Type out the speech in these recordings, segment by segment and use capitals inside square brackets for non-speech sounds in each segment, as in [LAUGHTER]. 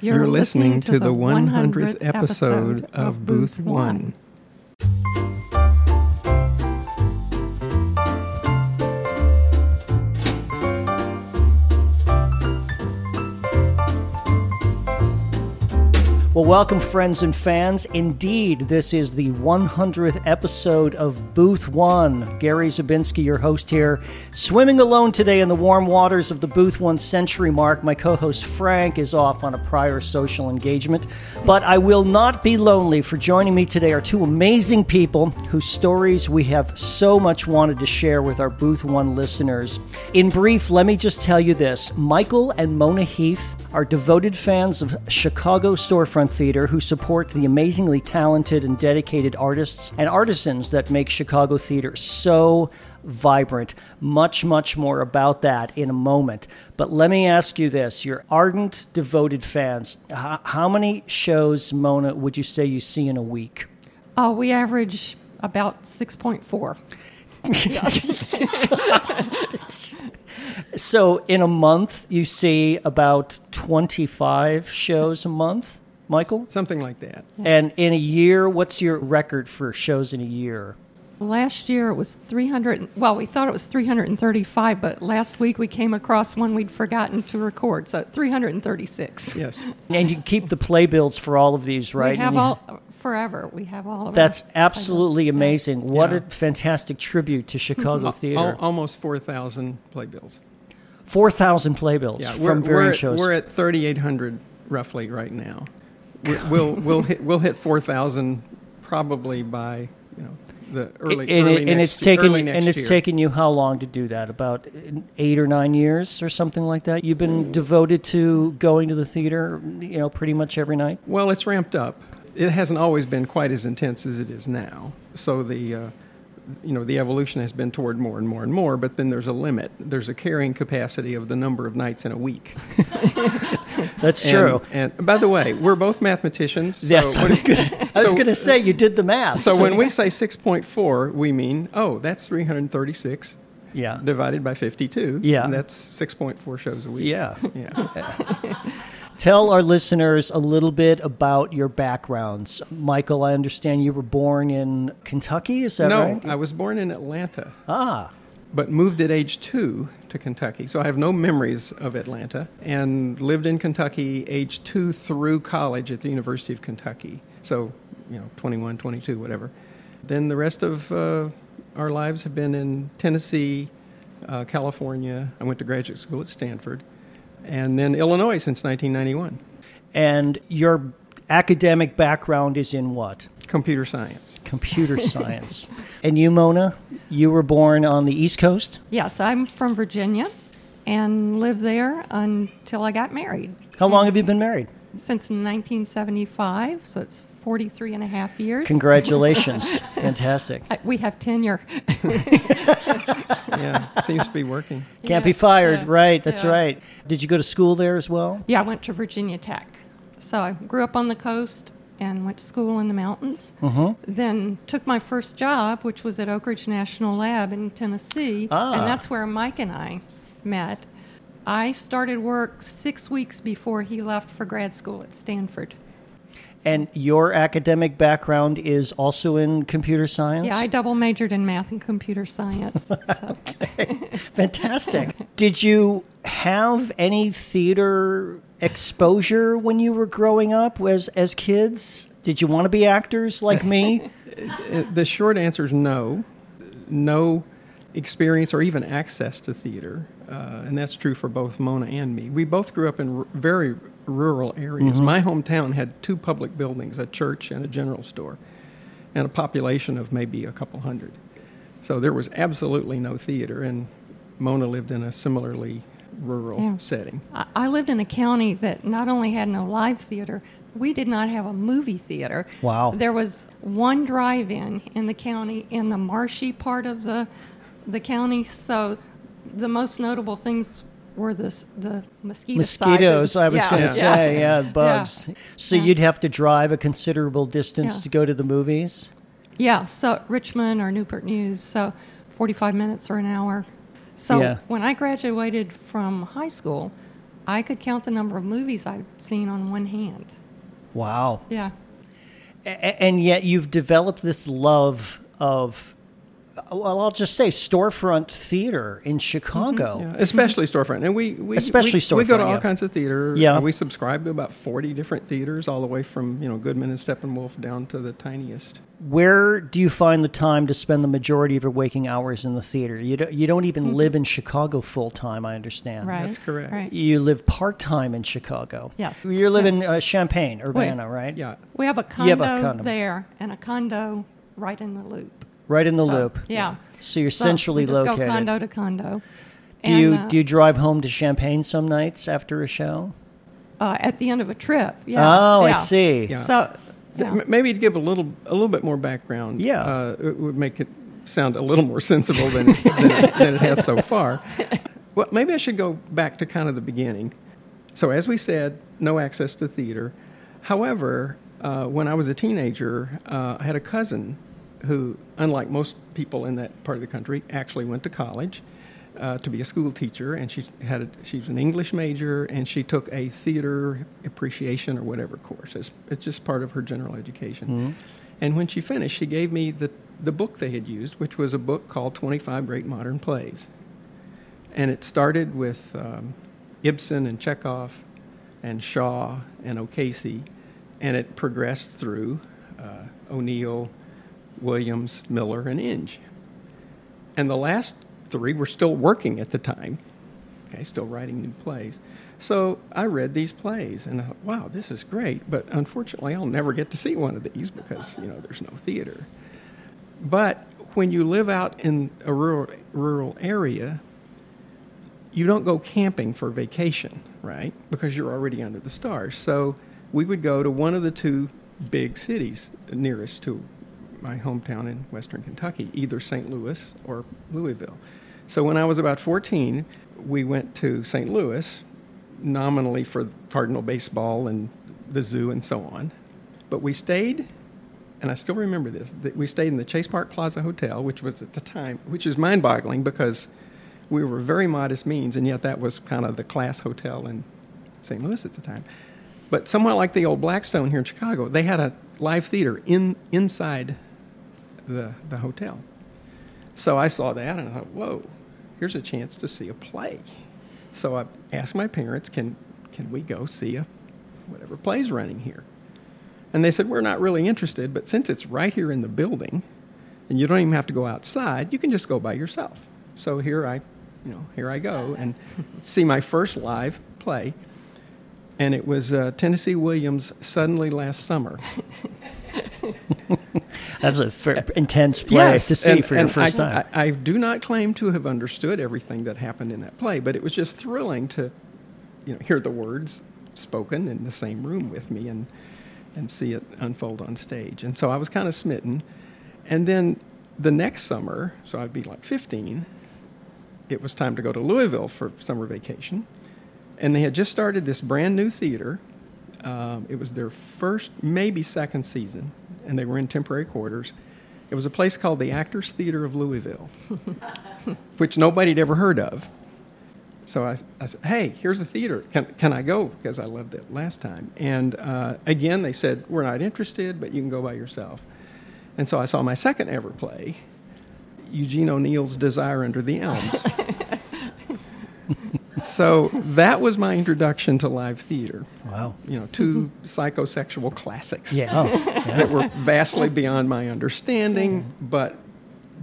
You're, listening, to, the 100th episode of Booth One. Well, welcome, friends and fans. Indeed, this is the 100th episode of Booth One. Gary Zabinski, your host here, swimming alone today in the warm waters of the Booth One century mark. My co host Frank is off on a prior social engagement, but I will not be lonely. For joining me today are two amazing people whose stories we have so much wanted to share with our Booth One listeners. In brief, let me just tell you this Michael and Mona Heath are devoted fans of Chicago storefront theater who support the amazingly talented and dedicated artists and artisans that make Chicago theater so vibrant. Much, much more about that in a moment. But let me ask you this you're ardent, devoted fans. H- how many shows, Mona, would you say you see in a week? Uh, we average about 6.4. [LAUGHS] So in a month, you see about 25 shows a month, Michael? Something like that. And in a year, what's your record for shows in a year? Last year it was 300. Well, we thought it was 335, but last week we came across one we'd forgotten to record, so 336. Yes. [LAUGHS] And you keep the playbills for all of these, right? We have you- all forever. We have all of That's our absolutely playlists. Yeah. amazing. What a fantastic tribute to Chicago [LAUGHS] Al- theater. al- almost 4,000 playbills. 4,000 playbills Yeah, from various we're, shows. We're at 3,800 roughly right now. We'll we'll hit we'll hit 4,000 probably by you know the early and, early and next, it's taken and it's year. taken you how long to do that? About eight or nine years or something like that. You've been devoted to going to the theater, you know, pretty much every night. Well, it's ramped up. It hasn't always been quite as intense as it is now. So the uh, you know the evolution has been toward more and more and more. But then there's a limit. There's a carrying capacity of the number of nights in a week. [LAUGHS] That's And- true. And, by the way, we're both mathematicians. so yes, I was gonna. So- gonna say you did the math. So when we say 6.4, we mean, oh, that's 336 yeah, divided by 52. Yeah. And that's 6.4 shows a week. yeah. Yeah. [LAUGHS] Tell our listeners a little bit about your backgrounds, Michael. I understand you were born in Kentucky. Is that no, right? I was born in Atlanta, ah, but moved at age two to Kentucky. So I have no memories of Atlanta and lived in Kentucky age two through college at the University of Kentucky. So, you know, 21, 22, whatever. Then the rest of uh, our lives have been in Tennessee, uh, California. I went to graduate school at Stanford. And then Illinois since 1991. and your academic background is in what? Computer science. Computer [LAUGHS] science. and you, Mona, you were born on the East Coast. Yes, I'm from Virginia and lived there until I got married. How long have you been married? Since 1975, so it's 43 and a half years. Congratulations. [LAUGHS] Fantastic. I- We have tenure. [LAUGHS] Yeah, seems to be working. Can't Yeah, be fired, yeah, right? That's yeah. right. Did you go to school there as well? Yeah, I went to Virginia Tech. So I grew up on the coast and went to school in the mountains. Mm-hmm. Then took my first job, which was at Oak Ridge National Lab in Tennessee. Ah. And that's where Mike and I met. I started work six weeks before he left for grad school at Stanford. And your academic background is also in computer science? Yeah, I double majored in math and computer science. so. [LAUGHS] Fantastic. Did you have any theater exposure when you were growing up as, as kids? Did you want to be actors like me? [LAUGHS] The short answer is no. No experience or even access to theater. Uh, and that's true for both Mona and me. We both grew up in r- very rural areas. My hometown had two public buildings a church and a general store, and a population of maybe a couple hundred. So there was absolutely no theater, and Mona lived in a similarly rural Yeah. setting. I I lived in a county that not only had no live theater, we did not have a movie theater. Wow. There was one drive-in in the county in the marshy part of the the county. So the most notable things were this the mosquito Mosquitoes, sizes. I was Yeah. going to Yeah. say, yeah, bugs. So Yeah. you'd have to drive a considerable distance Yeah. to go to the movies? Yeah, so Richmond or Newport News, so 45 minutes or an hour. So Yeah. when I graduated from high school, I could count the number of movies I'd seen on one hand. Wow. Yeah. A- and yet you've developed this love of well i'll just say storefront theater in chicago Yeah, especially storefront, and we, we Especially we, we go to all yeah. kinds of theater. Yeah. We subscribe to about forty different theaters, all the way from you know Goodman and Steppenwolf down to the tiniest. where do you find the time to spend the majority of your waking hours in the theater you don't, you don't even live in chicago full time i understand Right. That's correct. Right. you live part-time in chicago Yes. you're living uh, champaign urbana right Yeah, We have a You have a condo. there and a condo right in the loop. Right in the So, loop Yeah. so you're So centrally we just located go condo to condo. do you uh, do you drive home to champaign some nights after a show uh, at the end of a trip? Yeah. oh i see Yeah. So, Th- yeah. maybe to give a little a little bit more background. Yeah. uh, it would make it sound a little more [LAUGHS] sensible than it, than, it, than it has so far. Well, maybe I should go back to kind of the beginning. So, as we said, no access to theater. However, uh, when I was a teenager, uh, I had a cousin who, unlike most people in that part of the country, actually went to college uh, to be a school teacher, and she had a, she was an English major, and she took a theater appreciation or whatever course. It's, it's just part of her general education. And when she finished, she gave me the the book they had used, which was a book called Twenty Five Great Modern Plays, and it started with um, Ibsen and Chekhov, and Shaw and O'Casey, and it progressed through uh, O'Neill, Williams, Miller, and Inge. And the last three were still working at the time, okay, still writing new plays. So I read these plays and I thought, wow, this is great. But unfortunately, I'll never get to see one of these because, you know, there's no theater. But when you live out in a rural, rural area, you don't go camping for vacation, right? Because you're already under the stars. So we would go to one of the two big cities nearest to my hometown in western Kentucky, either St. Louis or Louisville. So when I was about 14, we went to St. Louis, nominally for Cardinal baseball and the zoo and so on. But we stayed, and I still remember this, that we stayed in the Chase Park Plaza Hotel, which was at the time, which is mind boggling because we were very modest means, and yet that was kind of the class hotel in St. Louis at the time. But somewhat like the old Blackstone here in Chicago, they had a live theater in inside the the hotel. So I saw that and I thought, whoa, here's a chance to see a play. So I asked my parents, can can we go see a whatever play's running here? And they said, we're not really interested, but since it's right here in the building, and you don't even have to go outside, you can just go by yourself. So here I, you know, here I go and [LAUGHS] see my first live play, and it was uh, Tennessee Williams' "Suddenly Last Summer." [LAUGHS] That's a fair, [LAUGHS] intense play Yes, to see and- for your first I, time. I, I do not claim to have understood everything that happened in that play, but it was just thrilling to, you know, hear the words spoken in the same room with me and and see it unfold on stage. And so I was kind of smitten. And then the next summer, so I'd be like 15, it was time to go to Louisville for summer vacation. And they had just started this brand new theater. Um, it was their first, maybe second season, and they were in temporary quarters. It was a place called the Actors Theater of Louisville, [LAUGHS] which nobody had ever heard of. So I, I said, hey, here's the theater. Can, can I go? Because I loved it last time. And uh, again, they said, we're not interested, but you can go by yourself. And so I saw my second ever play, Eugene O'Neill's Desire Under the Elms. [LAUGHS] so that was my introduction to live theater. wow. You know, 2 psychosexual classics Yeah. Oh, yeah. that were vastly beyond my understanding, but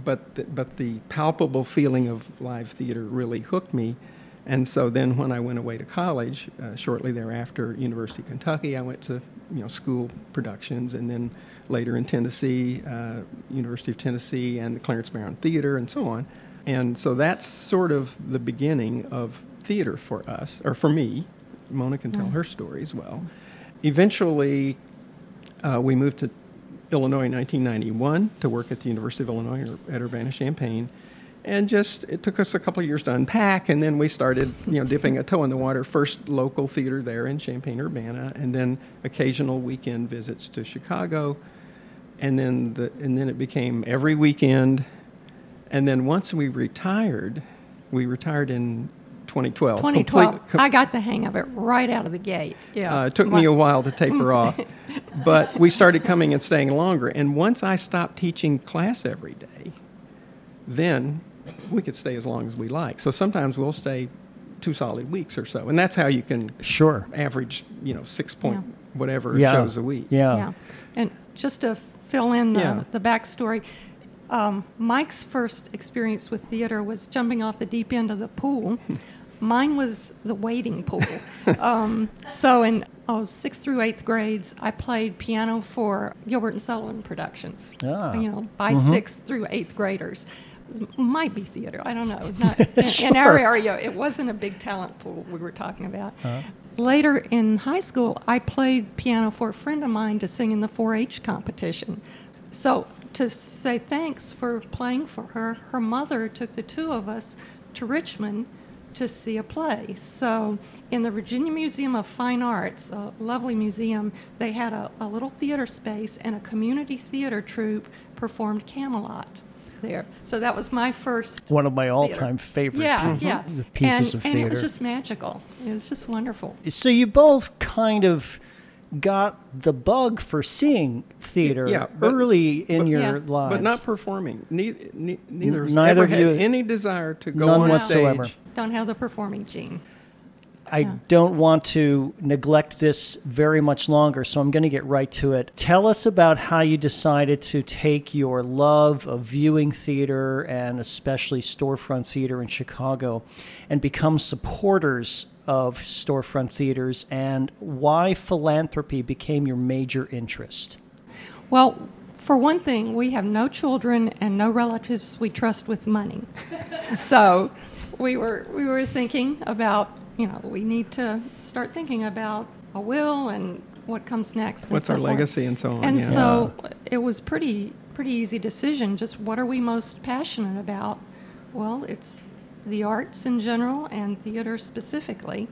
but the, but the palpable feeling of live theater really hooked me. And so then, when I went away to college, uh, shortly thereafter, University of Kentucky, I went to you know school productions, and then later in Tennessee, uh, University of Tennessee, and the Clarence Brown Theater, and so on. And so that's sort of the beginning of theater for us, or for me. Mona can tell her story as well. Eventually, uh, we moved to Illinois in 1991 to work at the University of Illinois at Urbana Champaign. And just, it took us a couple of years to unpack, and then we started, you know, dipping a toe in the water. First local theater there in Champaign, Urbana, and then occasional weekend visits to Chicago. And then, the, and then it became every weekend. And then once we retired, we retired in 2012. 2012. Complete- I got the hang of it right out of the gate. Yeah. uh, it took me a while to taper off, [LAUGHS] but we started coming and staying longer. And once I stopped teaching class every day, then we could stay as long as we like. So sometimes we'll stay two solid weeks or so, and that's how you can Sure. average, you know, six point Yeah. whatever Yeah. shows a week. Yeah. Yeah. And just to fill in the, Yeah. the backstory, um, Mike's first experience with theater was jumping off the deep end of the pool. [LAUGHS] Mine was the wading pool. [LAUGHS] um, so in oh, sixth through eighth grades, I played piano for Gilbert and Sullivan productions. Ah. You know, by sixth through eighth graders. Might be theater. I don't know. [LAUGHS] Not, in, in our Uh-huh. area, it wasn't a big talent pool we were talking about. Later in high school, I played piano for a friend of mine to sing in the 4 H competition. So, to say thanks for playing for her, her mother took the two of us to Richmond to see a play. So, in the Virginia Museum of Fine Arts, a lovely museum, they had a, a little theater space, and a community theater troupe performed Camelot there. So, that was my first One of my all-time favorite yeah, pieces, yeah. pieces and, of and theater. it was just magical. It was just wonderful. so you both kind of got the bug for seeing theater Yeah, but- early in but- your Yeah. lives. But not performing. Neither, ne- neither of us neither ever of had you- any desire to go None on whatsoever. stage. Don't have the performing gene. I don't want to neglect this very much longer, so I'm going to get right to it. Tell us about how you decided to take your love of viewing theater and especially storefront theater in Chicago and become supporters of storefront theaters and why philanthropy became your major interest. Well, for one thing, we have no children and no relatives we trust with money. [LAUGHS] so we were we were thinking about you know we need to start thinking about a will and what comes next. and What's so our forth. legacy and so on. And yeah. so it was pretty pretty easy decision. Just what are we most passionate about? Well, it's the arts in general and theater specifically.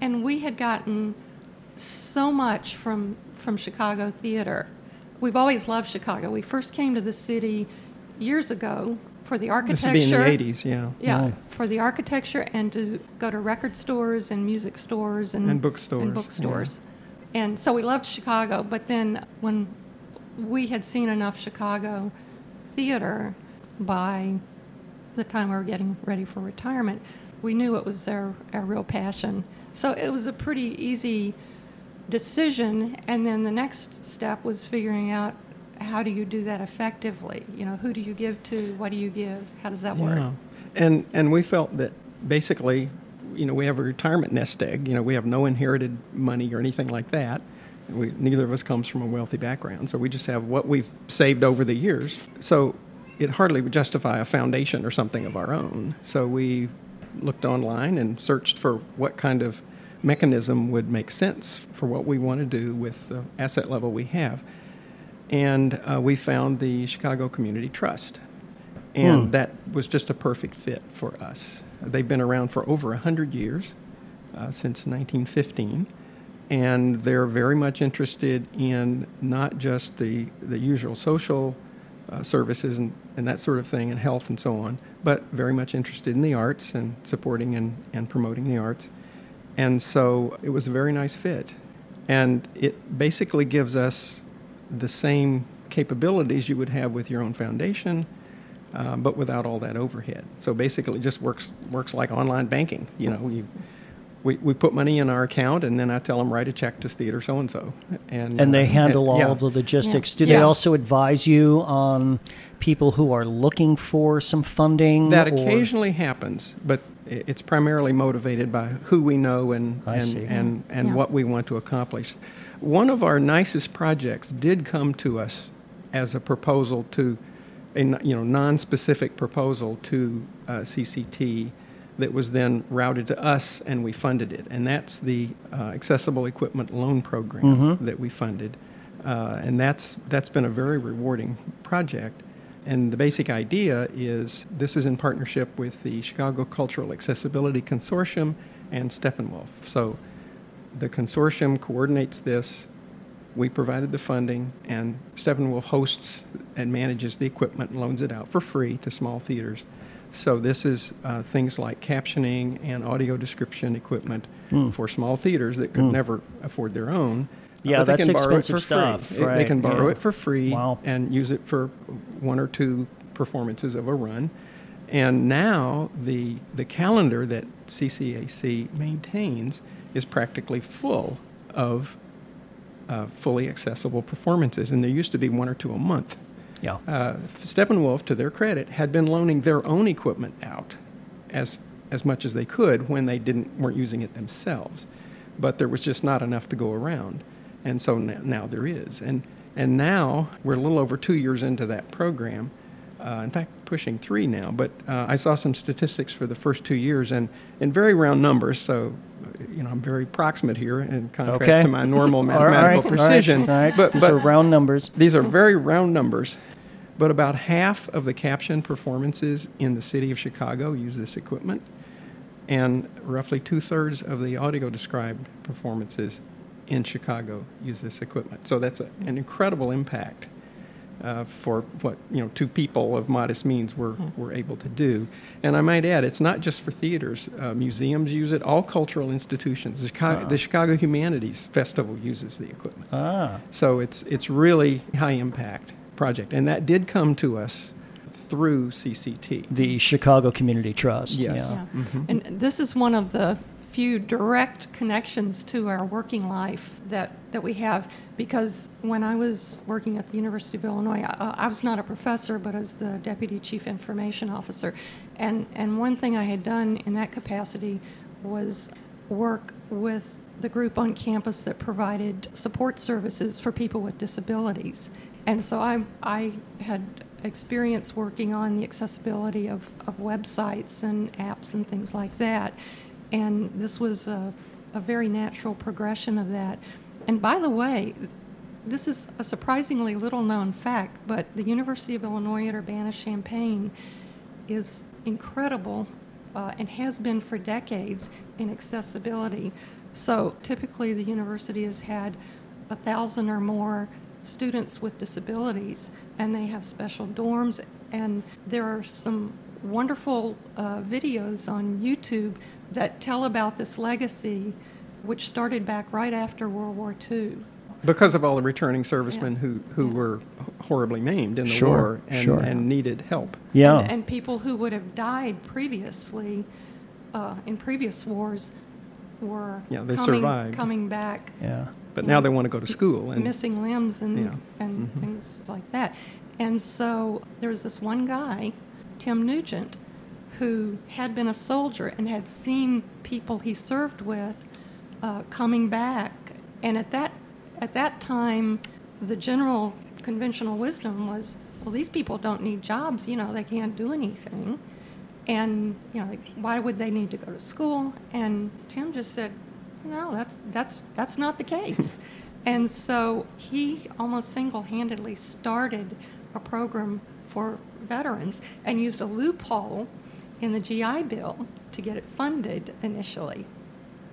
And we had gotten so much from from Chicago theater. We've always loved Chicago. We first came to the city years ago for the architecture. this architecture. would be in the 80s, yeah. Yeah, Right. for the architecture and to go to record stores and music stores and, And bookstores, And yeah. bookstores. And so we loved Chicago, but then when we had seen enough Chicago theater by the time we were getting ready for retirement, we knew it was our, our real passion. So it was a pretty easy decision. And then the next step was figuring out how do you do that effectively? You know, who do you give to? What do you give? How does that work? Yeah. And and we felt that basically, you know, we have a retirement nest egg. You know, we have no inherited money or anything like that. We, neither of us comes from a wealthy background, so we just have what we've saved over the years. So it hardly would justify a foundation or something of our own. So we looked online and searched for what kind of mechanism would make sense for what we want to do with the asset level we have. And uh, we found the Chicago Community Trust. And Hmm. that was just a perfect fit for us. They've been around for over 100 years, uh, since 1915. And they're very much interested in not just the, the usual social uh, services and, and that sort of thing, and health and so on, but very much interested in the arts and supporting and, and promoting the arts. And so it was a very nice fit. And it basically gives us the same capabilities you would have with your own foundation, uh, but without all that overhead. So basically, it just works works like online banking. You know, you, we, we put money in our account, and then I tell them write a check to theater so and so, and And they uh, handle all yeah. of the logistics. Yeah. Do they also advise you on people who are looking for some funding? That or- occasionally happens, but it's primarily motivated by who we know and I and see. and, and Yeah. what we want to accomplish. One of our nicest projects did come to us as a proposal to a you know non-specific proposal to uh, CCT that was then routed to us and we funded it, and that's the uh, accessible equipment loan program that we funded, uh, and that's that's been a very rewarding project. And the basic idea is this is in partnership with the Chicago Cultural Accessibility Consortium and Steppenwolf. So the consortium coordinates this. We provided the funding, and Steppenwolf hosts and manages the equipment and loans it out for free to small theaters. So this is uh, things like captioning and audio description equipment for small theaters that could never afford their own. Uh, Yeah, but they that's can borrow it expensive for stuff, free. They- They can borrow yeah. it for free Wow. and use it for one or two performances of a run. And now the the calendar that CCAC maintains is practically full of uh, fully accessible performances, and there used to be one or two a month. Yeah. Uh, Steppenwolf, to their credit, had been loaning their own equipment out as as much as they could when they didn't weren't using it themselves, but there was just not enough to go around, and so now, now there is, and and now we're a little over two years into that program. Uh, in fact, pushing three now. But uh, I saw some statistics for the first two years, and in very round numbers. So, you know, I'm very approximate here in contrast Okay. to my normal [LAUGHS] mathematical all right, precision. All right. But, These but are round numbers. these are very round numbers, but about half of the caption performances in the city of Chicago use this equipment, and roughly two thirds of the audio described performances in Chicago use this equipment. So that's a, an incredible impact. Uh, for what you know, two people of modest means were, were able to do, and I might add, it's not just for theaters. Uh, museums use it. All cultural institutions. The Chicago, the Chicago Humanities Festival uses the equipment. Ah. So it's it's really high impact project, and that did come to us through CCT. The Chicago Community Trust. Yes. Yeah. Yeah. And this is one of the few direct connections to our working life that, that we have because when I was working at the University of Illinois, I, I was not a professor, but I was the deputy chief information officer. And, and one thing I had done in that capacity was work with the group on campus that provided support services for people with disabilities. And so I, I had experience working on the accessibility of, of websites and apps and things like that. And this was a, a very natural progression of that. And by the way, this is a surprisingly little known fact, but the University of Illinois at Urbana Champaign is incredible uh, and has been for decades in accessibility. So typically, the university has had a thousand or more students with disabilities, and they have special dorms. And there are some wonderful uh, videos on YouTube that tell about this legacy, which started back right after World War II. Because of all the returning servicemen Yeah. who, who Yeah. were horribly maimed in the Sure, war and, sure. and needed help. Yeah. And, and people who would have died previously uh, in previous wars were Yeah, they coming, survived. coming back, yeah. But now they want to go to school. And missing limbs and, Yeah. and things like that. And so there was this one guy, Tim Nugent, who had been a soldier and had seen people he served with uh, coming back. And at that, at that time, the general conventional wisdom was, well, these people don't need jobs. You know, they can't do anything. And, you know, like, why would they need to go to school? And Tim just said, no, that's, that's, that's not the case. [LAUGHS] and so he almost single handedly started a program for veterans and used a loophole in the GI Bill to get it funded initially.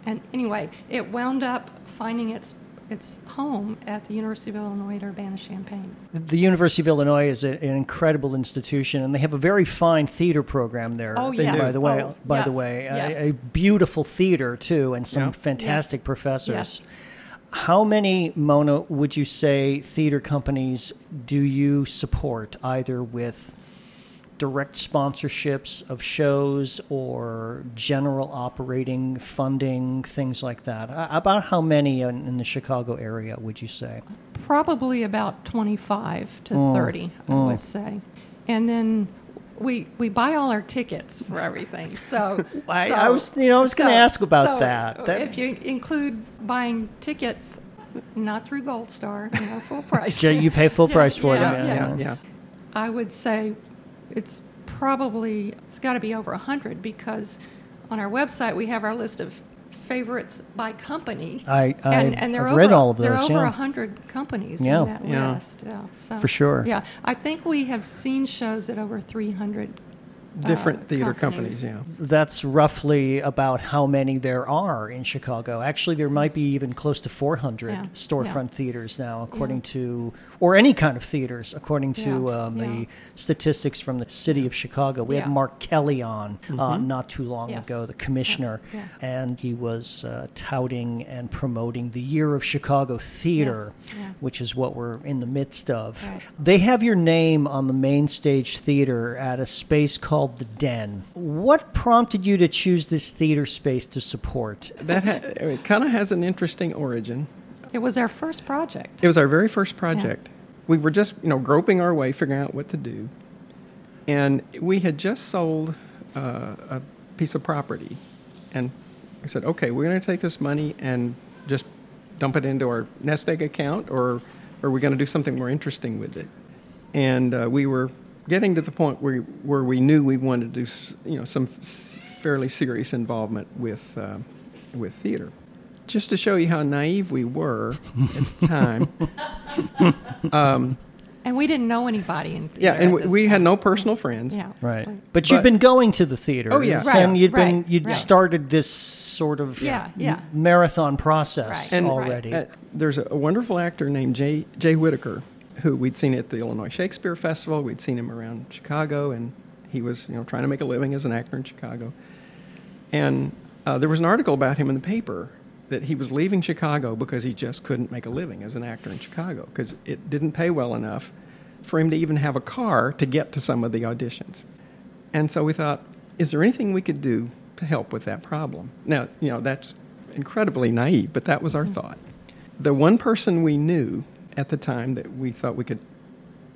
And anyway, it wound up finding its its home at the University of Illinois at Urbana-Champaign. The University of Illinois is a, an incredible institution, and they have a very fine theater program there. Oh, They yes. By the way, Oh, by the yes, way, a- yes. a, beautiful theater too, and some Yeah. fantastic Yes. professors. Yes. How many Mona would you say theater companies do you support, either with direct sponsorships of shows or general operating funding, things like that? About how many in, in the Chicago area would you say? Probably about 25 to Mm, 30, I mm. would say. And then we we buy all our tickets for everything. [LAUGHS] So I- so- I was- you know, I was gonna ask about so that. That- If you include buying tickets, not through Goldstar, you know, full [LAUGHS] price. You pay full [LAUGHS] price for yeah, them. yeah, yeah. I would say it's probably it's got to be over 100 because on our website we have our list of favorites by company. I- I- and, and there are I've read over, all of those. There are those, over yeah. 100 companies Yeah. in that Yeah. list. Yeah, so, For sure. Yeah, I think we have seen shows at over 300 different uh, theater companies. companies. Yeah. That's roughly about how many there are in Chicago. Actually, there might be even close to 400 Yeah, storefront yeah. theaters now, according Yeah. to, or any kind of theaters, according to Yeah, um, yeah. the statistics from the city of Chicago. We had Mark Kelly on uh, not too long Yes. ago, the commissioner, Yeah. and he was uh, touting and promoting the Year of Chicago Theater, Yes, yeah. which is what we're in the midst of. Right. They have your name on the main stage theater at a space called the Den. What prompted you to choose this theater space to support? That ha- it kind of has an interesting origin. It was our first project. It was our very first project. We were just, you know, groping our way, figuring out what to do, and we had just sold uh, a piece of property, and we said, okay, we're going to take this money and just dump it into our nest egg account, or or we're going to do something more interesting with it. And uh, we were getting to the point where where we knew we wanted to do, you know, some fairly serious involvement with uh, with theater. Just to show you how naive we were at the time. [LAUGHS] And we didn't know anybody in theater. Yeah, and at we, this we had no personal friends. Yeah. Right. But you've been going to the theater. Oh, yeah. Right, And you'd been you'd right. started this sort of Yeah, yeah. m- marathon process Right, And already. uh, there's a, a wonderful actor named Jay, Jay Whitaker, who we'd seen at the Illinois Shakespeare Festival. We'd seen him around Chicago, and he was you know trying to make a living as an actor in Chicago. And uh, there was an article about him in the paper that he was leaving Chicago because he just couldn't make a living as an actor in Chicago because it didn't pay well enough for him to even have a car to get to some of the auditions. And so we thought, is there anything we could do to help with that problem? Now, you know, that's incredibly naive, but that was our thought. The one person we knew at the time that we thought we could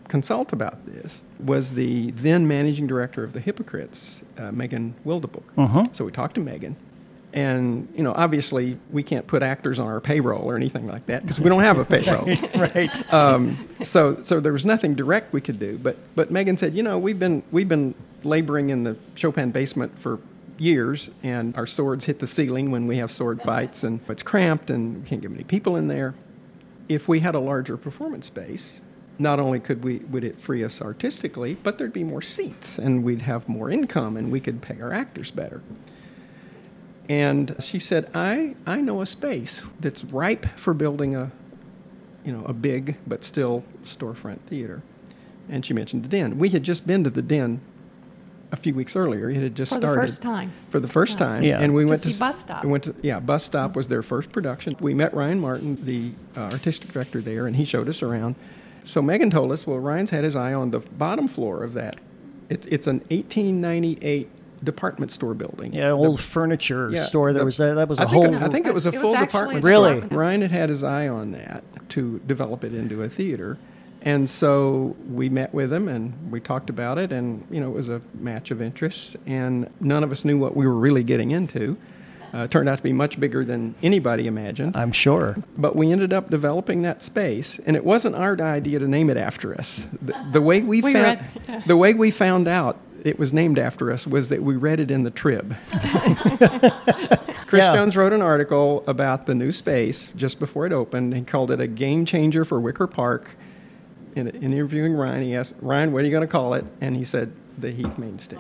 consult about this was the then managing director of the Hypocrites, uh, Megan Wildeboer. So we talked to Megan. And, you know, obviously we can't put actors on our payroll or anything like that because we don't have a [LAUGHS] payroll. right. um, so so there was nothing direct we could do. But but Megan said, you know, we've been we've been laboring in the Chopin basement for years, and our swords hit the ceiling when we have sword fights, and it's cramped, and we can't get many people in there. If we had a larger performance space, not only could we would it free us artistically, but there'd be more seats, and we'd have more income, and we could pay our actors better. And she said, I, I know a space that's ripe for building a, you know, a big but still storefront theater. And she mentioned the Den. We had just been to the Den a few weeks earlier. It had just For the started first time. For the first Yeah. time, Yeah. and we To went see s- Bus Stop. We went to yeah, Bus Stop was their first production. We met Ryan Martin, the uh, artistic director there, and he showed us around. So Megan told us, well, Ryan's had his eye on the bottom floor of that. It's it's an 1898 department store building. Yeah, The- old furniture yeah, store. There the- was a, that was a I think, whole. I think it was a It full actually a department Really? store. Ryan had had his eye on that to develop it into a theater. And so we met with him and we talked about it, and you know it was a match of interests, and none of us knew what we were really getting into. Uh, it turned out to be much bigger than anybody imagined. I'm sure. But we ended up developing that space, and it wasn't our idea to name it after us. The, the way we, We found read- the way we found out it was named after us was that we read it in the Trib. [LAUGHS] Chris Yeah. Jones wrote an article about the new space just before it opened. He called it a game changer for Wicker Park. In, in interviewing Ryan, he asked Ryan, "What are you going to call it?" And he said, "The Heath Main Stage."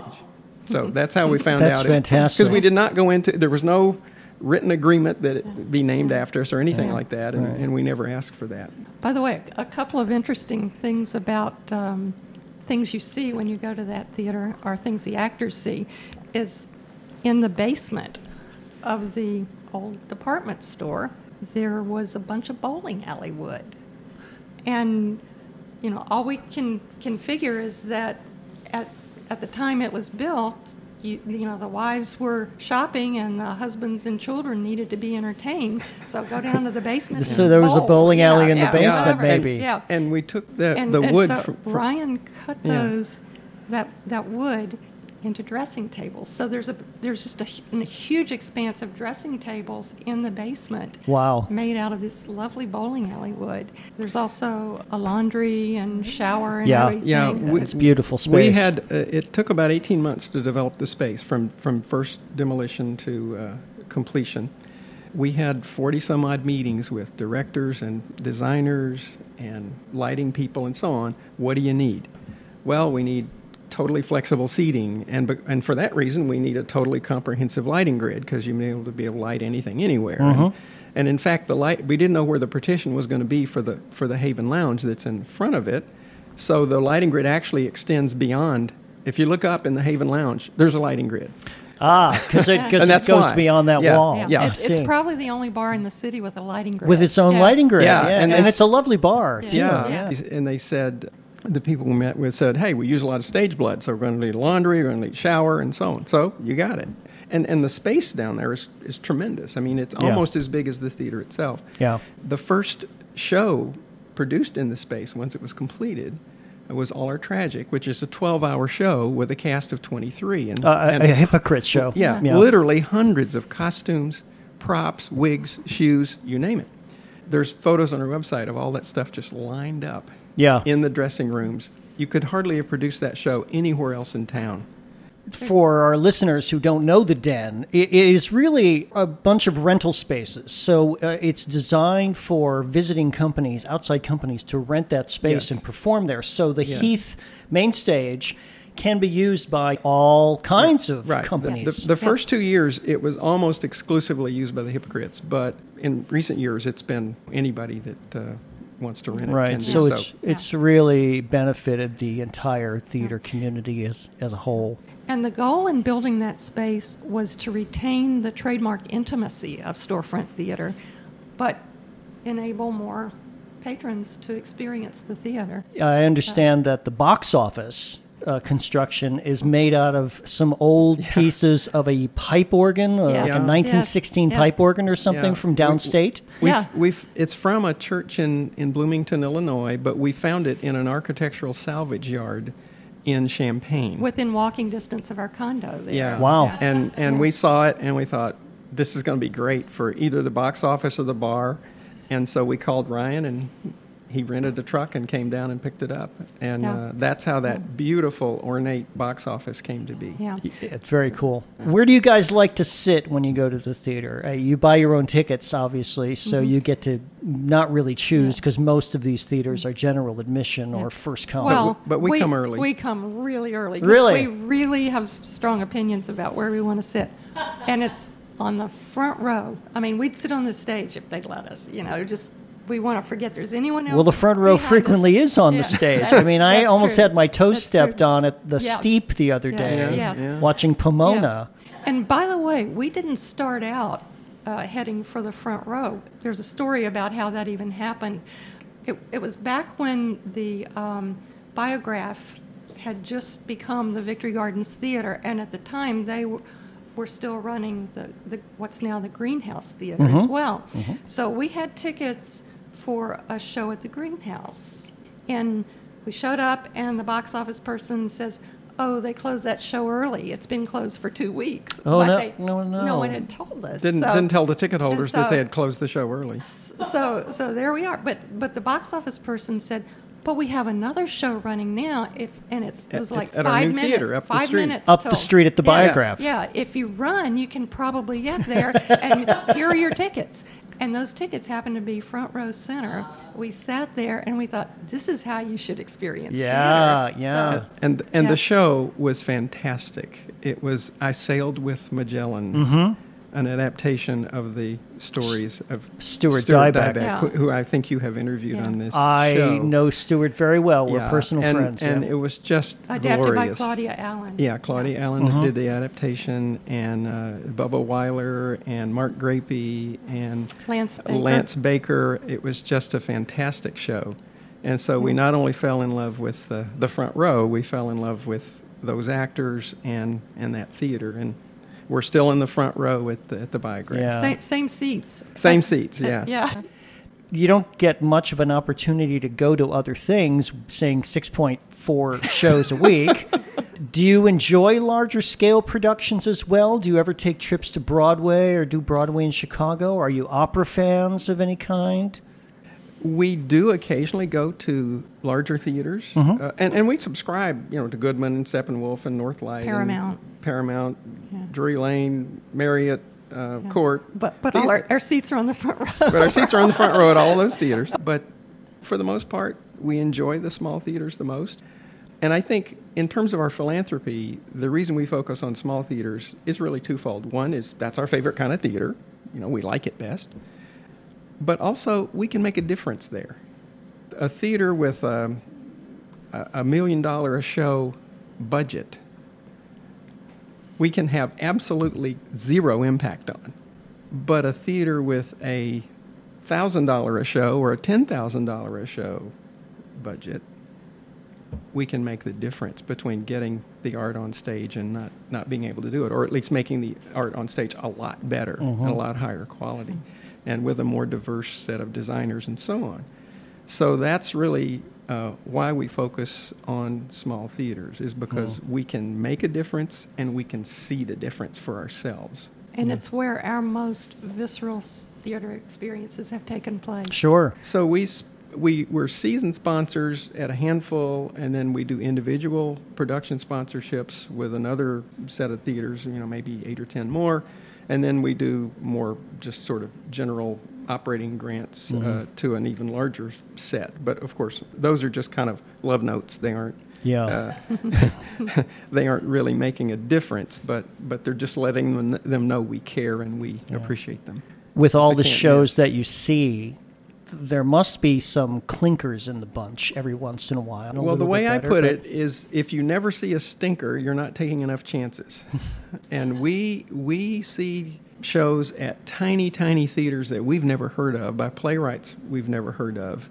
So that's how we found out. That's out. fantastic. Because we did not go into there was no written agreement that it be named after us or anything Yeah. like that, and, and we never asked for that. By the way, a couple of interesting things about um, things you see when you go to that theater, or things the actors see, is in the basement of the old department store, there was a bunch of bowling alley wood. And, you know, all we can, can figure is that at, at the time it was built, you, you know, the wives were shopping and the husbands and children needed to be entertained. So go down to the basement. So there was a bowl, bowling you know, alley in the yeah, basement, whatever. maybe. Yeah. And we took the And, the and wood so from, from Ryan cut Yeah. those that that wood into dressing tables. So there's a there's just a, a huge expanse of dressing tables in the basement. Wow. Made out of this lovely bowling alley wood. There's also a laundry and shower and Yeah. everything. Yeah, we- It's beautiful space. We had uh, it took about eighteen months to develop the space from from first demolition to uh, completion. We had forty some odd meetings with directors and designers and lighting people and so on. What do you need? Well, we need totally flexible seating, and and for that reason, we need a totally comprehensive lighting grid because you're able to be able to light anything anywhere. And, and in fact, the light we didn't know where the partition was going to be for the for the Haven Lounge that's in front of it, so the lighting grid actually extends beyond. If you look up in the Haven Lounge, there's a lighting grid. Ah, because it, [LAUGHS] 'cause And it goes why. beyond that Yeah. wall. Yeah, Yeah. I It's, it's probably the only bar in the city with a lighting grid. with its own Yeah. lighting grid. Yeah, Yeah, and and, it's- it's a lovely bar too. Yeah. Yeah. And they said, the people we met with said, hey, we use a lot of stage blood, so we're going to need laundry, we're going to need shower, and so on. So you got it. And, and the space down there is, is tremendous. I mean, it's Yeah. almost as big as the theater itself. Yeah. The first show produced in the space, once it was completed, was All Our Tragic, which is a 12 hour show with a cast of 23. And, Uh, and a, a hypocrite show. [LAUGHS] yeah, Yeah. literally hundreds of costumes, props, wigs, shoes, you name it. There's photos on our website of all that stuff just lined up Yeah. in the dressing rooms. You could hardly have produced that show anywhere else in town. for our listeners who don't know the den, it it is really a bunch of rental spaces. So uh, it's designed for visiting companies, outside companies, to rent that space Yes. and perform there. So the Yes. Heath main stage can be used by all kinds of Right. companies. The, the first two years, it was almost exclusively used by the hypocrites, but in recent years, it's been anybody that uh, wants to rent it. can Right, do so it's it's really benefited the entire theater community as as a whole. And the goal in building that space was to retain the trademark intimacy of storefront theater, but enable more patrons to experience the theater. I understand that the box office uh, construction is made out of some old pieces of a pipe organ, uh, like a 1916 Yes. pipe organ or something Yeah. from downstate. We've, Yeah. we've, it's from a church in, in Bloomington, Illinois, but we found it in an architectural salvage yard in Champaign. Within walking distance of our condo there. Yeah. Wow. And and we saw it and we thought this is going to be great for either the box office or the bar, and so we called Ryan and he rented a truck and came down and picked it up, and Yeah. uh, that's how that beautiful ornate box office came to be. Yeah. It's very cool. Where do you guys like to sit when you go to the theater? Uh, you buy your own tickets, obviously, so Mm-hmm. you get to not really choose because most of these theaters are general admission or first come. Well, but we come early. We come really early. Really? We really have strong opinions about where we want to sit. And it's on the front row. I mean, we'd sit on the stage if they'd let us, you know, just we want to forget there's anyone else. Well, the front row behind us. frequently is on Yeah. the stage. I mean, I almost true. had my toes That's stepped true. on at the Yes. steep the other Yes, day yes. Yeah. watching Pomona. And by the way, we didn't start out uh, heading for the front row. There's a story about how that even happened. It, it was back when the um, Biograph had just become the Victory Gardens Theater, and at the time they were, were still running the, the what's now the Greenhouse Theater as well. So we had tickets for a show at the Greenhouse, and we showed up, and the box office person says. Oh, they closed that show early. It's been closed for two weeks. Oh, But no- they- no, no. No one had told us. Didn't so, didn't tell the ticket holders that they had closed the show early. So, so there we are. But, but the box office person said, "But we have another show running now. If and it's it was At- like at our five new minutes. theater up the five street. minutes Up the street at the Yeah, Biograph. Yeah, if you run, you can probably get there. and [LAUGHS] here are your tickets. And those tickets happened to be front row center. We sat there and we thought, this is how you should experience Yeah, theater. yeah. So, And and Yeah. the show was fantastic. It was I sailed with Magellan, Mm-hmm. An adaptation of the stories of Stuart Dybek. Yeah. who, who I think you have interviewed Yeah. on this I show. know Stuart very well. We're Yeah, personal and, friends. and yeah. it was just adapted glorious. by Claudia Allen. Yeah, Claudia Allen Mm-hmm. did the adaptation, and uh, Bubba Weiler, and Marc Grapey, and Lance Baker. Lance Baker. It was just a fantastic show. And so we not only fell in love with uh, the front row, we fell in love with those actors and, and that theater. And we're still in the front row at the, at the Biograph. Yeah. Same, same seats. Same seats, yeah. [LAUGHS] Yeah. you don't get much of an opportunity to go to other things, saying 6.4 shows a week. [LAUGHS] do you enjoy larger scale productions as well? Do you ever take trips to Broadway or do Broadway in Chicago? Are you opera fans of any kind? We do occasionally go to larger theaters, Mm-hmm. uh, and, and we subscribe, you know, to Goodman and Steppenwolf and Northlight, and Paramount. Paramount, Yeah. Drury Lane, Marriott, uh, Court. But but all our, our seats are on the front row. but our seats are on the front row at all those [LAUGHS] theaters. But for the most part, we enjoy the small theaters the most. And I think in terms of our philanthropy, the reason we focus on small theaters is really twofold. One is that's our favorite kind of theater. You know, we like it best. But also, we can make a difference there. A theater with um, a, a million dollar a show budget, we can have absolutely zero impact on. But a theater with a thousand dollar a show or a ten thousand dollar a show budget, we can make the difference between getting the art on stage and not, not being able to do it, or at least making the art on stage a lot better and a lot higher quality, and with a more diverse set of designers and so on. So that's really uh, why we focus on small theaters, is because we can make a difference and we can see the difference for ourselves. And it's where our most visceral theater experiences have taken place. Sure. So we we we're season sponsors at a handful, and then we do individual production sponsorships with another set of theaters. You know, maybe eight or ten more, and then we do more just sort of general operating grants uh, to an even larger set. But of course, those are just kind of love notes. They aren't. Yeah. Uh, [LAUGHS] [LAUGHS] they aren't really making a difference, but but they're just letting them, them know we care and we appreciate them. With all the shows miss. that you see, there must be some clinkers in the bunch every once in a while. A Well, the way bit I put it is, if you never see a stinker, you're not taking enough chances. [LAUGHS] and we we see shows at tiny, tiny theaters that we've never heard of by playwrights we've never heard of,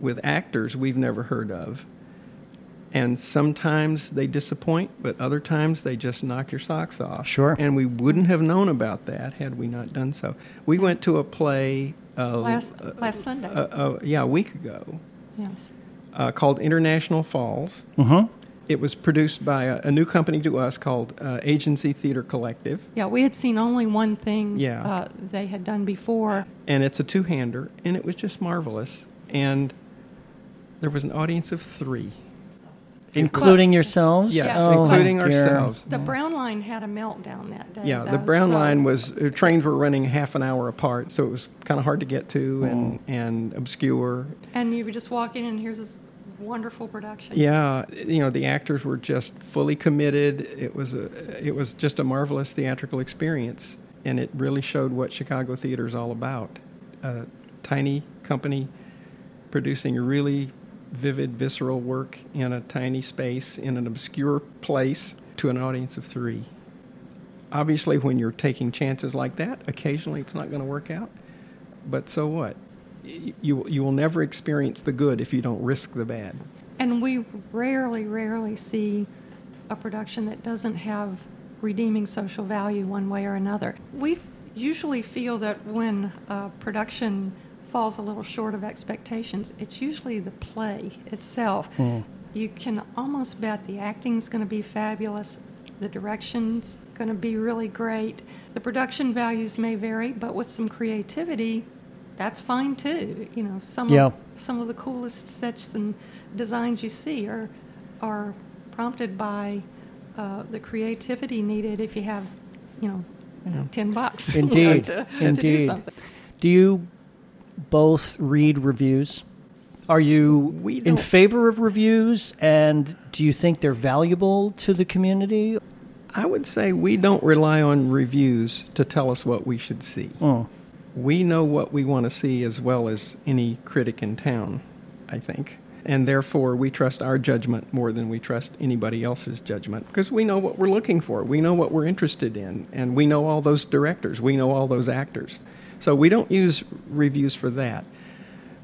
with actors we've never heard of. And sometimes they disappoint, but other times they just knock your socks off. Sure. And we wouldn't have known about that had we not done so. We went to a play uh, Last, uh, last Sunday. uh, uh, yeah, a week ago yes. uh, called International Falls. Mhm. It was produced by a, a new company to us called uh, Agency Theater Collective, Yeah, we had seen only one thing Yeah. uh, they had done before. and it's a two-hander, and it was just marvelous. And there was an audience of three. Including yourselves. Yes, Oh, including ourselves. The Brown Line had a meltdown that day. Yeah, the Brown so- Line was uh, trains were running half an hour apart, so it was kind of hard to get to and and obscure. And you were just walking, and here's this wonderful production. Yeah, you know the actors were just fully committed. It was a it was just a marvelous theatrical experience, and it really showed what Chicago theater is all about. A tiny company producing really vivid, visceral work in a tiny space in an obscure place to an audience of three. Obviously, when you're taking chances like that, occasionally it's not going to work out. But so what? You, you will never experience the good if you don't risk the bad. And we rarely, rarely see a production that doesn't have redeeming social value one way or another. We usually feel that when a production falls a little short of expectations, it's usually the play itself. You can almost bet the acting's going to be fabulous, the direction's going to be really great. The production values may vary, but with some creativity, that's fine too. You know, some Yeah. of, some of the coolest sets and designs you see are are prompted by uh, the creativity needed if you have, you know, ten bucks. [LAUGHS] you know, Indeed, to, to do something. Do you both read reviews? Are you in favor of reviews, and do you think they're valuable to the community? I would say we don't rely on reviews to tell us what we should see. Oh, We know what we want to see as well as any critic in town, I think. And therefore, we trust our judgment more than we trust anybody else's judgment because we know what we're looking for. We know what we're interested in. And we know all those directors. We know all those actors. So we don't use reviews for that.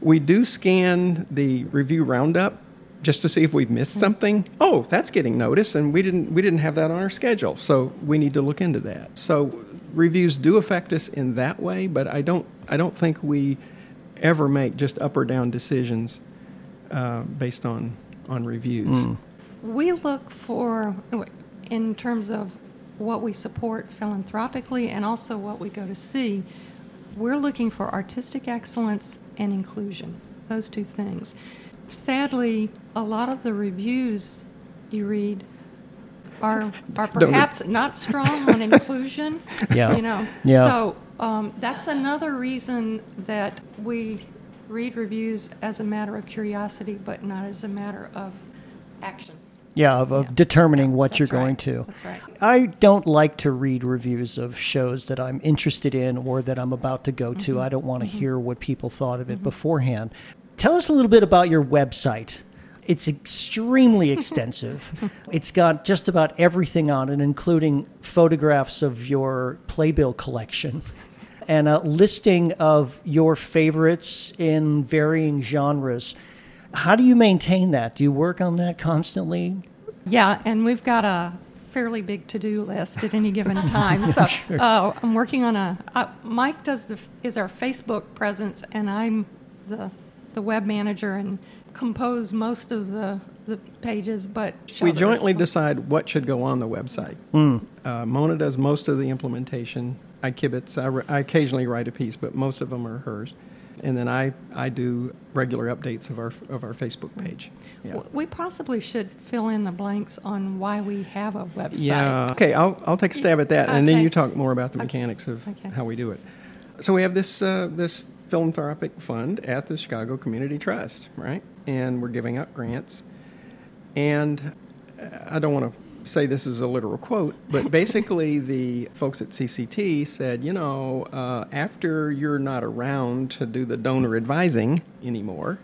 We do scan the review roundup just to see if we've missed something. Oh, that's getting noticed, and we didn't we didn't have that on our schedule, so we need to look into that. So reviews do affect us in that way, but I don't I don't think we ever make just up or down decisions uh, based on on reviews. We look for, in terms of what we support philanthropically and also what we go to see, we're looking for artistic excellence and inclusion, those two things. Sadly, a lot of the reviews you read are, are perhaps not strong on inclusion. [LAUGHS] Yeah. You know, Yeah. so um, that's another reason that we read reviews as a matter of curiosity, but not as a matter of action. Yeah, of, of Yeah. determining what you're right. going to. That's right. I don't like to read reviews of shows that I'm interested in or that I'm about to go Mm-hmm. to. I don't want to hear what people thought of it beforehand. Tell us a little bit about your website. It's extremely [LAUGHS] extensive. it's got just about everything on it, including photographs of your playbill collection and a listing of your favorites in varying genres. How do you maintain that? Do you work on that constantly? Yeah, and we've got a fairly big to-do list at any given [LAUGHS] time. So uh, I'm working on a. Uh, Mike does the is our Facebook presence, and I'm the the web manager and compose most of the the pages. But We jointly decide what should go on the website. Uh, Mona does most of the implementation. I kibitz. I, ri- I occasionally write a piece, but most of them are hers. And then I, I do regular updates of our of our Facebook page. Yeah. We possibly should fill in the blanks on why we have a website. Yeah. Okay, I'll, I'll take a stab at that, and then you talk more about the Okay. mechanics of Okay. how we do it. So we have this uh, this philanthropic fund at the Chicago Community Trust, right? And we're giving out grants. And uh, I don't want to say this is a literal quote, but [LAUGHS] basically the folks at CCT said, you know, uh, after you're not around to do the donor advising anymore,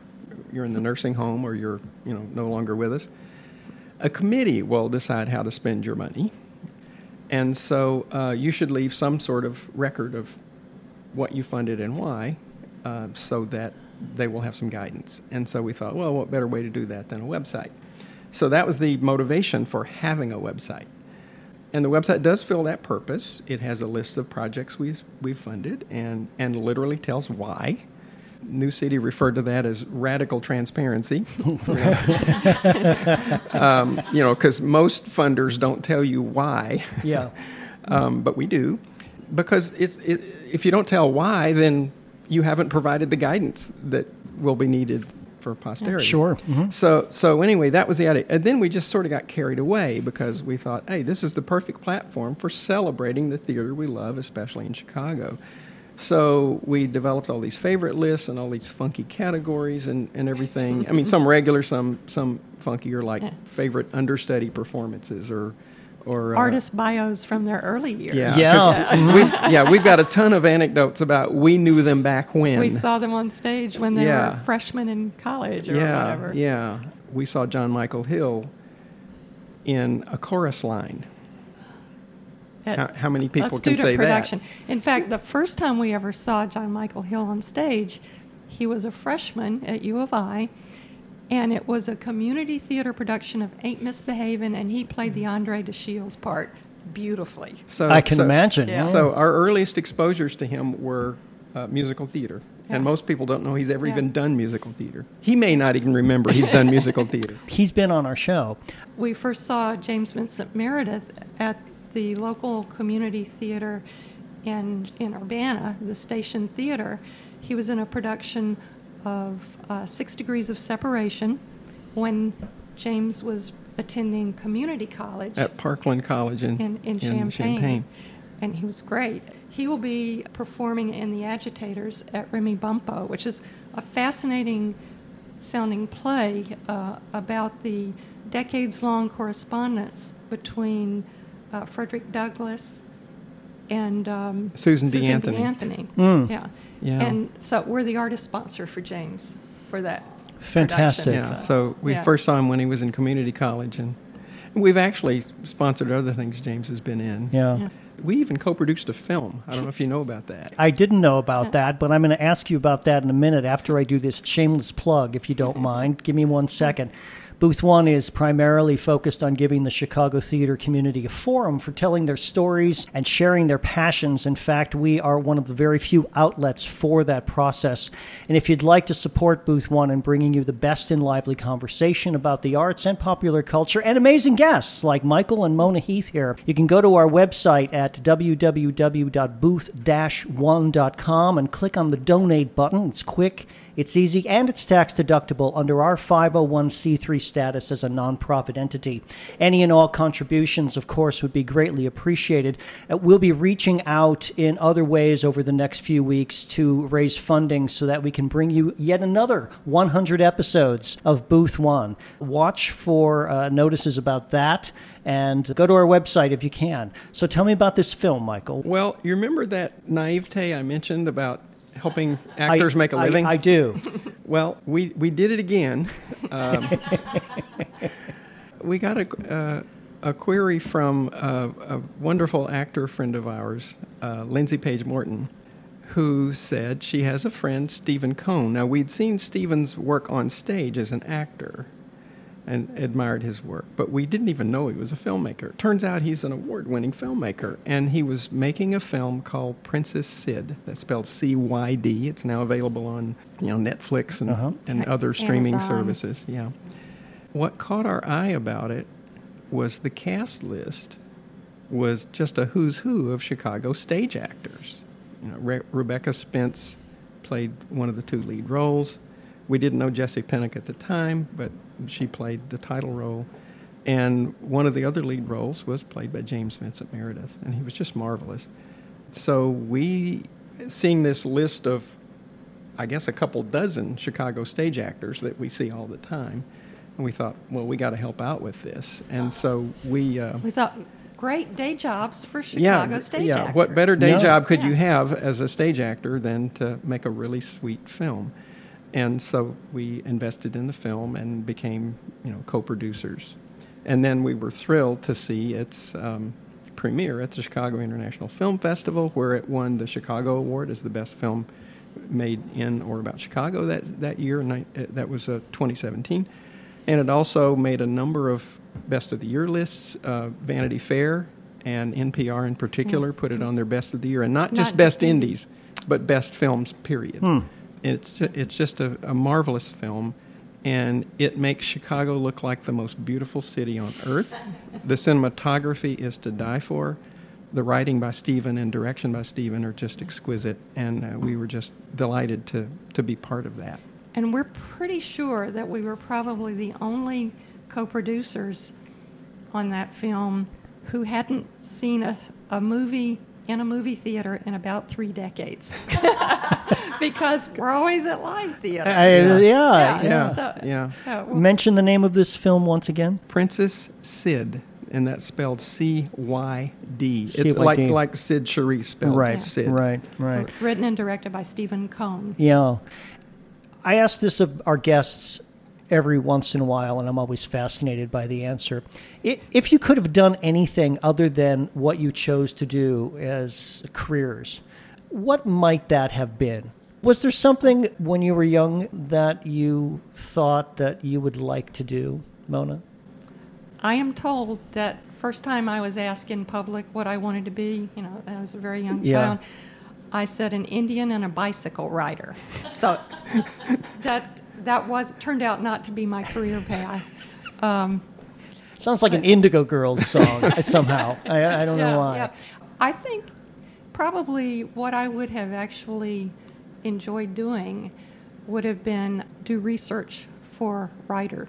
you're in the nursing home or you're, you know, no longer with us, a committee will decide how to spend your money. And so uh, you should leave some sort of record of what you funded and why uh, so that they will have some guidance. And so we thought, well, what better way to do that than a website? So that was the motivation for having a website. And the website does fill that purpose. It has a list of projects we've, we've funded and, and literally tells why. New City referred to that as radical transparency. [LAUGHS] um, you know, because most funders don't tell you why, Yeah. [LAUGHS] um, but we do. Because it's, it, if you don't tell why, then you haven't provided the guidance that will be needed for posterity. Sure. Mhm. So, so anyway, that was the idea. And then we just sort of got carried away because we thought, hey, this is the perfect platform for celebrating the theater we love, especially in Chicago. So we developed all these favorite lists and all these funky categories and, and everything. I mean, some regular, some some funkier, like Yeah. favorite understudy performances or or uh, Artist bios from their early years. Yeah, Yeah. 'cause [LAUGHS] we've, yeah, we've got a ton of anecdotes about we knew them back when. We saw them on stage when they Yeah. were freshmen in college or yeah, whatever. yeah. We saw John Michael Hill in a chorus line. How, how many a people can student say production. In fact, the first time we ever saw John Michael Hill on stage, he was a freshman at U of I, and it was a community theater production of Ain't Misbehavin', and he played the Andre DeShields part beautifully. So I can so- imagine. Yeah. So our earliest exposures to him were uh, musical theater, Yeah. and most people don't know he's ever Yeah. even done musical theater. He may not even remember he's done musical [LAUGHS] theater. He's been on our show. We first saw James Vincent Meredith at the local community theater in, in Urbana, the Station Theater. He was in a production of uh, Six Degrees of Separation when James was attending community college At Parkland College in, in, in, Champaign. And he was great. He will be performing in The Agitators at Remy Bumppo, which is a fascinating sounding play uh, about the decades long correspondence between uh, Frederick Douglass and um, Susan B. Anthony. Anthony. Mm. Yeah. Yeah. And so we're the artist sponsor for James for that. Fantastic. production, Yeah, so we yeah. first saw him when he was in community college, and we've actually sponsored other things James has been in. Yeah. Yeah. We even co-produced a film. I don't know if you know about that. I didn't know about that, but I'm going to ask you about that in a minute after I do this shameless plug, if you don't [LAUGHS] mind. Give me one second. Booth One is primarily focused on giving the Chicago theater community a forum for telling their stories and sharing their passions. In fact, we are one of the very few outlets for that process. And if you'd like to support Booth One in bringing you the best in lively conversation about the arts and popular culture and amazing guests like Michael and Mona Heath here, you can go to our website at www.booth-one.com and click on the donate button. It's quick, it's easy, and it's tax deductible under our 501c3 status as a nonprofit entity. Any and all contributions, of course, would be greatly appreciated. Uh, we'll be reaching out in other ways over the next few weeks to raise funding so that we can bring you yet another 100 episodes of Booth One. Watch for uh, notices about that and go to our website if you can. So tell me about this film, Michael. Well, you remember that naivete I mentioned about helping actors I, make a living? I, I do. [LAUGHS] well, we, we did it again. Um, we got a, uh, a query from a, a, wonderful actor friend of ours, uh, Lindsay Page Morton, who said she has a friend, Stephen Cone. Now, we'd seen Stephen's work on stage as an actor and admired his work. But we didn't even know he was a filmmaker. Turns out he's an award winning filmmaker, and he was making a film called Princess Cyd. That's spelled C Y D. It's now available on you know Netflix and, uh-huh. and other streaming Amazon. services. Yeah. What caught our eye about it was the cast list was just a who's who of Chicago stage actors. You know, Re- Rebecca Spence played one of the two lead roles. We didn't know Jessie Pinnick at the time, but she played the title role. And one of the other lead roles was played by James Vincent Meredith, and he was just marvelous. So we, seeing this list of, I guess, a couple dozen Chicago stage actors that we see all the time, and we thought, well, we got to help out with this. And so we. Uh, we thought, great day jobs for Chicago yeah, stage yeah. actors. What better day no. job could yeah. you have as a stage actor than to make a really sweet film? And so we invested in the film and became, you know, co-producers. And then we were thrilled to see its um, premiere at the Chicago International Film Festival, where it won the Chicago Award as the best film made in or about Chicago that that year. Uh, that was uh, 2017, and it also made a number of best of the year lists. Uh, Vanity Fair and NPR in particular mm-hmm. put it on their best of the year, and not, not just best indies, but best films. Period. Hmm. It's it's just a, a marvelous film, and it makes Chicago look like the most beautiful city on earth. the cinematography is to die for. The writing by Stephen and direction by Stephen are just exquisite, and uh, we were just delighted to to be part of that. And we're pretty sure that we were probably the only co-producers on that film who hadn't seen a, a movie in a movie theater in about three decades. [LAUGHS] because we're always at live theater. Uh, yeah, yeah. yeah. So, yeah. Uh, Mention the name of this film once again. Princess Cyd, and that's spelled C Y D. It's like like Cyd Charisse spelled right, Cyd. Right, right. Written and directed by Stephen Cone. Yeah. I asked this of our guests every once in a while, and I'm always fascinated by the answer. If you could have done anything other than what you chose to do as careers, what might that have been? Was there something when you were young that you thought that you would like to do, Mona? I am told that first time I was asked in public what I wanted to be, you know, I was a very young yeah. child. I said an Indian and a bicycle rider. So [LAUGHS] that that was turned out not to be my career path. Um, Sounds like an Indigo Girls song [LAUGHS] somehow. I, I don't yeah, know why. Yeah. I think probably what I would have actually enjoyed doing would have been do research for writer,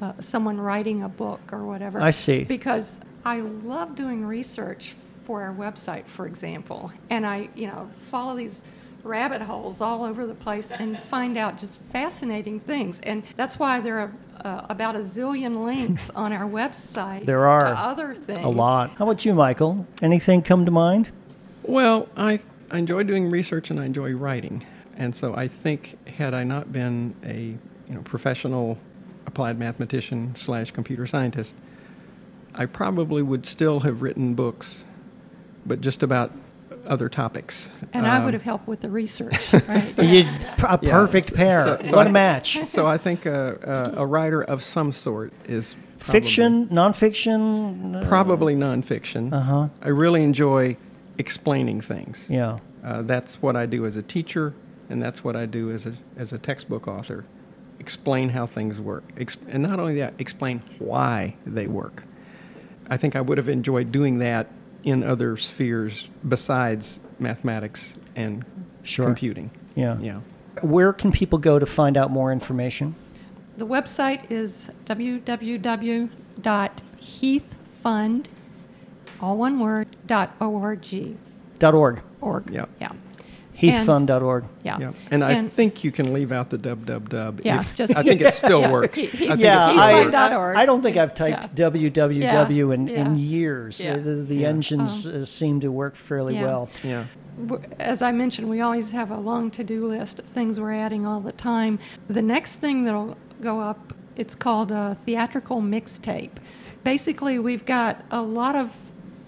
uh, someone writing a book or whatever. I see. Because I love doing research for our website, for example, and I, you know, follow these rabbit holes all over the place and find out just fascinating things. And that's why there are uh, about a zillion links [LAUGHS] on our website. There are to other things. A lot. How about you, Michael? Anything come to mind? Well, I I enjoy doing research and I enjoy writing. And so I think had I not been a you know professional applied mathematician slash computer scientist, I probably would still have written books, but just about other topics. And um, I would um, have helped with the research. [LAUGHS] Right? [LAUGHS] you a perfect yeah, pair. So, so what I, a match. So I think a, a, a, writer of some sort is fiction, nonfiction. Uh, probably nonfiction. Uh huh. I really enjoy explaining things. Yeah. Uh, that's what I do as a teacher, and that's what I do as a as a textbook author. Explain how things work, and not only that, explain why they work. I think I would have enjoyed doing that in other spheres besides mathematics and sure. computing. Yeah. Yeah. Where can people go to find out more information? the website is www.heathfund, all one word, dot .org. Dot .org. Org. Yeah. Yeah. Heathfund.org. Yeah. Yeah, and I think you can leave out the dub dub dub. Yeah, if- just- I think it [LAUGHS] still Yeah. works. He- he- I think yeah, it still I, works. I don't think I've typed Yeah. www in, Yeah. in years. Yeah. The, the Yeah. engines uh, seem to work fairly Yeah. well. Yeah. As I mentioned, we always have a long to-do list of things we're adding all the time. The next thing that'll go up, it's called a theatrical mixtape. Basically, we've got a lot of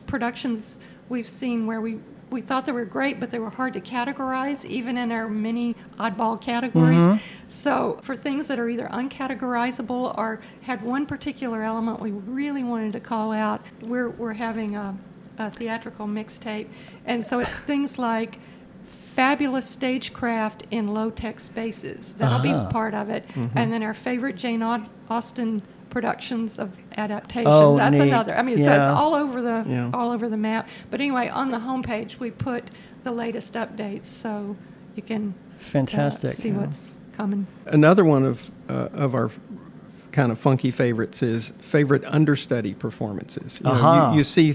productions we've seen where we we thought they were great, but they were hard to categorize, even in our many oddball categories. So, for things that are either uncategorizable or had one particular element we really wanted to call out, we're, we're having a, a theatrical mixtape. And so it's things like fabulous stagecraft in low tech spaces. That'll Uh-huh. be part of it. And then our favorite Jane Austen productions of adaptations. Oh, That's neat. another. I mean, so it's all over the Yeah. all over the map. But anyway, on the homepage we put the latest updates, so you can uh, Fantastic. see Yeah. what's coming. Another one of uh, of our kind of funky favorites is favorite understudy performances. You, know, you, you see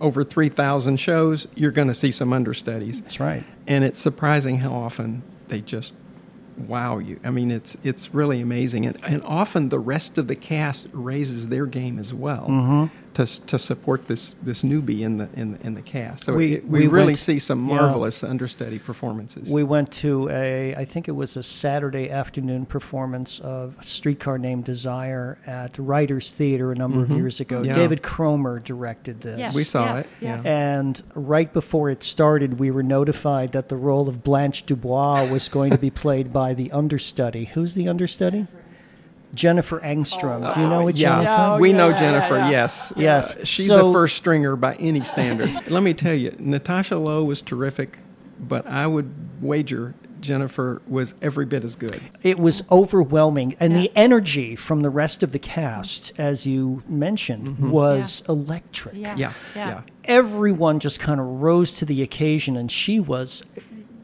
over three thousand shows, you're going to see some understudies, That's right. and it's surprising how often they just wow you. I mean, it's it's really amazing, and, and often the rest of the cast raises their game as well Mm-hmm. To to support this this newbie in the in the, in the cast. So We- it, we, we really went- see some yeah. marvelous understudy performances. We went to a, I think it was a Saturday afternoon performance of a Streetcar Named Desire at Writers Theater a number of years ago. Mm-hmm. Yeah. David Cromer directed this. Yes, We saw yes, it, yes. And right before it started, we were notified that the role of Blanche Dubois was going to be played by the understudy. Who's the understudy? Jennifer Engstrom. Do you know what yeah, Jennifer? No, we know Jennifer. yeah. Yes, Yes. Uh, she's So- a first stringer by any standards. [LAUGHS] Let me tell you, Natasha Lowe was terrific, but I would wager Jennifer was every bit as good. It was overwhelming. And the energy from the rest of the cast, as you mentioned, was electric. Yeah. Yeah, Yeah. yeah. Everyone just kind of rose to the occasion, and she was.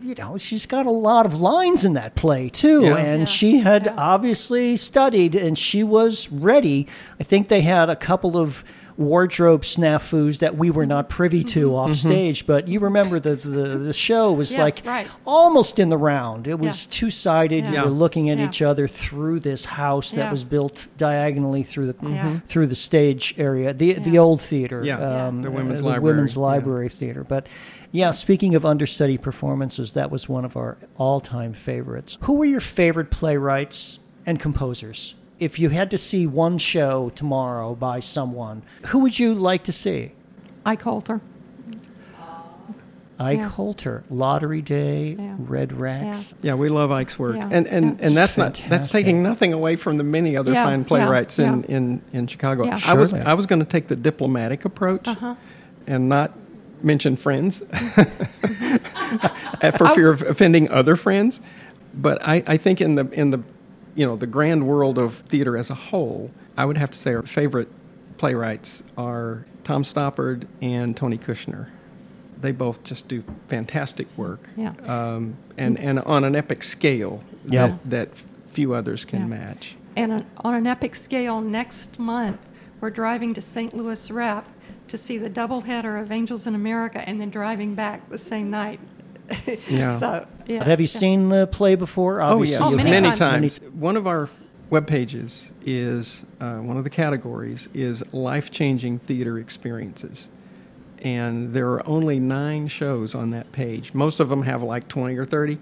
You know, she's got a lot of lines in that play too, Yeah. and Yeah. she had Yeah. obviously studied, and she was ready. I think they had a couple of wardrobe snafus that we were not privy to off stage, but you remember the the, the show was Yes, like right. almost in the round. It was Yeah. two sided. Yeah. You were looking at Yeah. each other through this house that Yeah. was built diagonally through the Yeah. through the stage area, the the old theater, Yeah. Yeah. um, The women's uh, library, women's yeah. library theater. But yeah, speaking of understudy performances, that was one of our all time favorites. Who were your favorite playwrights and composers? If you had to see one show tomorrow by someone, who would you like to see? Ike Holter. Ike Yeah. Holter, Lottery Day, Yeah. Red Rex. Yeah, we love Ike's work, Yeah. and and, Yeah. and that's not that's taking nothing away from the many other Yeah, fine yeah, playwrights in, yeah. in, in Chicago. Yeah. I was I was going to take the diplomatic approach Uh-huh. and not mention friends [LAUGHS] for fear of offending other friends. But I, I think in the in the you know the grand world of theater as a whole, I would have to say our favorite playwrights are Tom Stoppard and Tony Kushner. They both just do fantastic work, Yeah. um, and and on an epic scale Yeah. that, that few others can Yeah. match. And on- on an epic scale, next month, we're driving to St. Louis Rep to see the doubleheader of Angels in America and then driving back the same night. Yeah. [LAUGHS] so, yeah. But have you yeah. seen the play before? Oh Obviously yes, Oh, many many times. times. One of our web pages is uh, one of the categories is life changing theater experiences, and there are only nine shows on that page. Most of them have like twenty or thirty,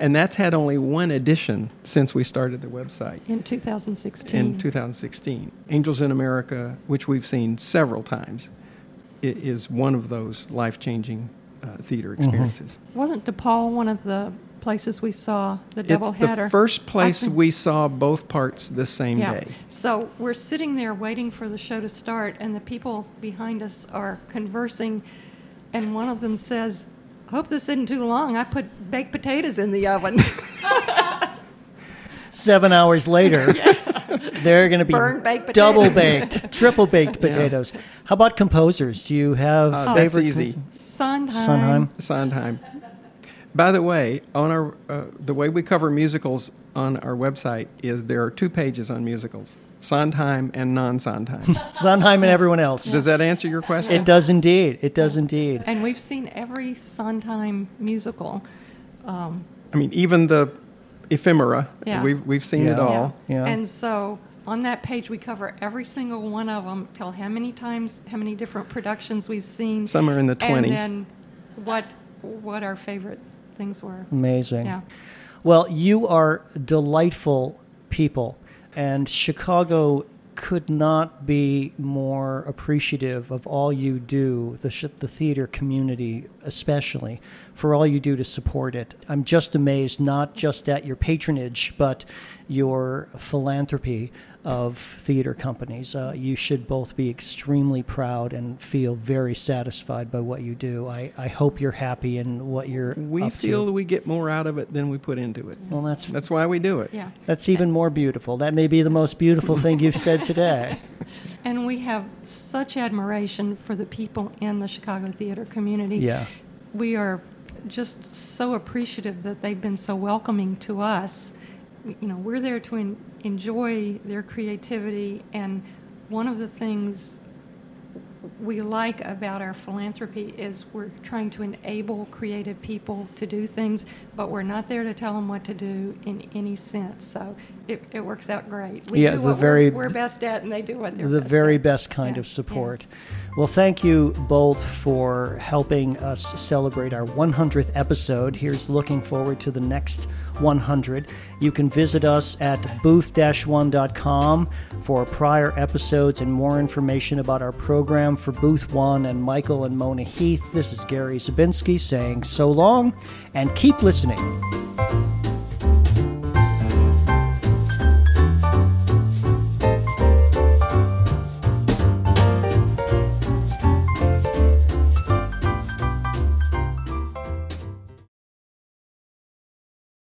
and that's had only one edition since we started the website In 2016. in 2016. Angels in America, which we've seen several times, is one of those life changing uh, theater experiences. Wasn't DePaul one of the places we saw the double header It's doubleheader? the first place think- we saw both parts the same yeah. day. So we're sitting there waiting for the show to start, and the people behind us are conversing, and one of them says, I hope this isn't too long. I put baked potatoes in the oven. [LAUGHS] Seven hours later, [LAUGHS] they're going to be Burned baked potatoes. double baked, [LAUGHS] triple baked potatoes. How about composers? Do you have Uh, that's favorite? easy. Sondheim. Sondheim. Sondheim. By the way, on our uh, the way we cover musicals on our website is there are two pages on musicals: Sondheim and non-Sondheim. [LAUGHS] Sondheim and everyone else. Does that answer your question? It does indeed. It does indeed. And we've seen every Sondheim musical. Um, I mean, even the ephemera. Yeah. We've we've seen it all. Yeah. And so on that page, we cover every single one of them, tell how many times, how many different productions we've seen. Some are in the 20s. And then what, what our favorite things were. Amazing. Yeah. Well, you are delightful people, and Chicago could not be more appreciative of all you do, the, sh- the theater community especially, for all you do to support it. I'm just amazed, not just at your patronage, but your philanthropy of theater companies. Uh, you should both be extremely proud and feel very satisfied by what you do. I, I hope you're happy in what you're We up feel to. we get more out of it than we put into it. Well, that's That's why we do it. Yeah. that's even more beautiful. That may be the most beautiful thing you've said today. [LAUGHS] And we have such admiration for the people in the Chicago theater community. Yeah. We are just so appreciative that they've been so welcoming to us. You know, we're there to en- enjoy their creativity, and one of the things we like about our philanthropy is we're trying to enable creative people to do things, but we're not there to tell them what to do in any sense. So it, it works out great. We Yeah, do the what very- we're, we're best at, and they do what they're the best very at. best kind Yeah, of yeah. support. Well, thank you both for helping us celebrate our 100th episode. Here's looking forward to the next 100. You can visit us at booth-1.com for prior episodes and more information about our program for Booth 1 and Michael and Mona Heath. This is Gary Zabinski saying so long and keep listening.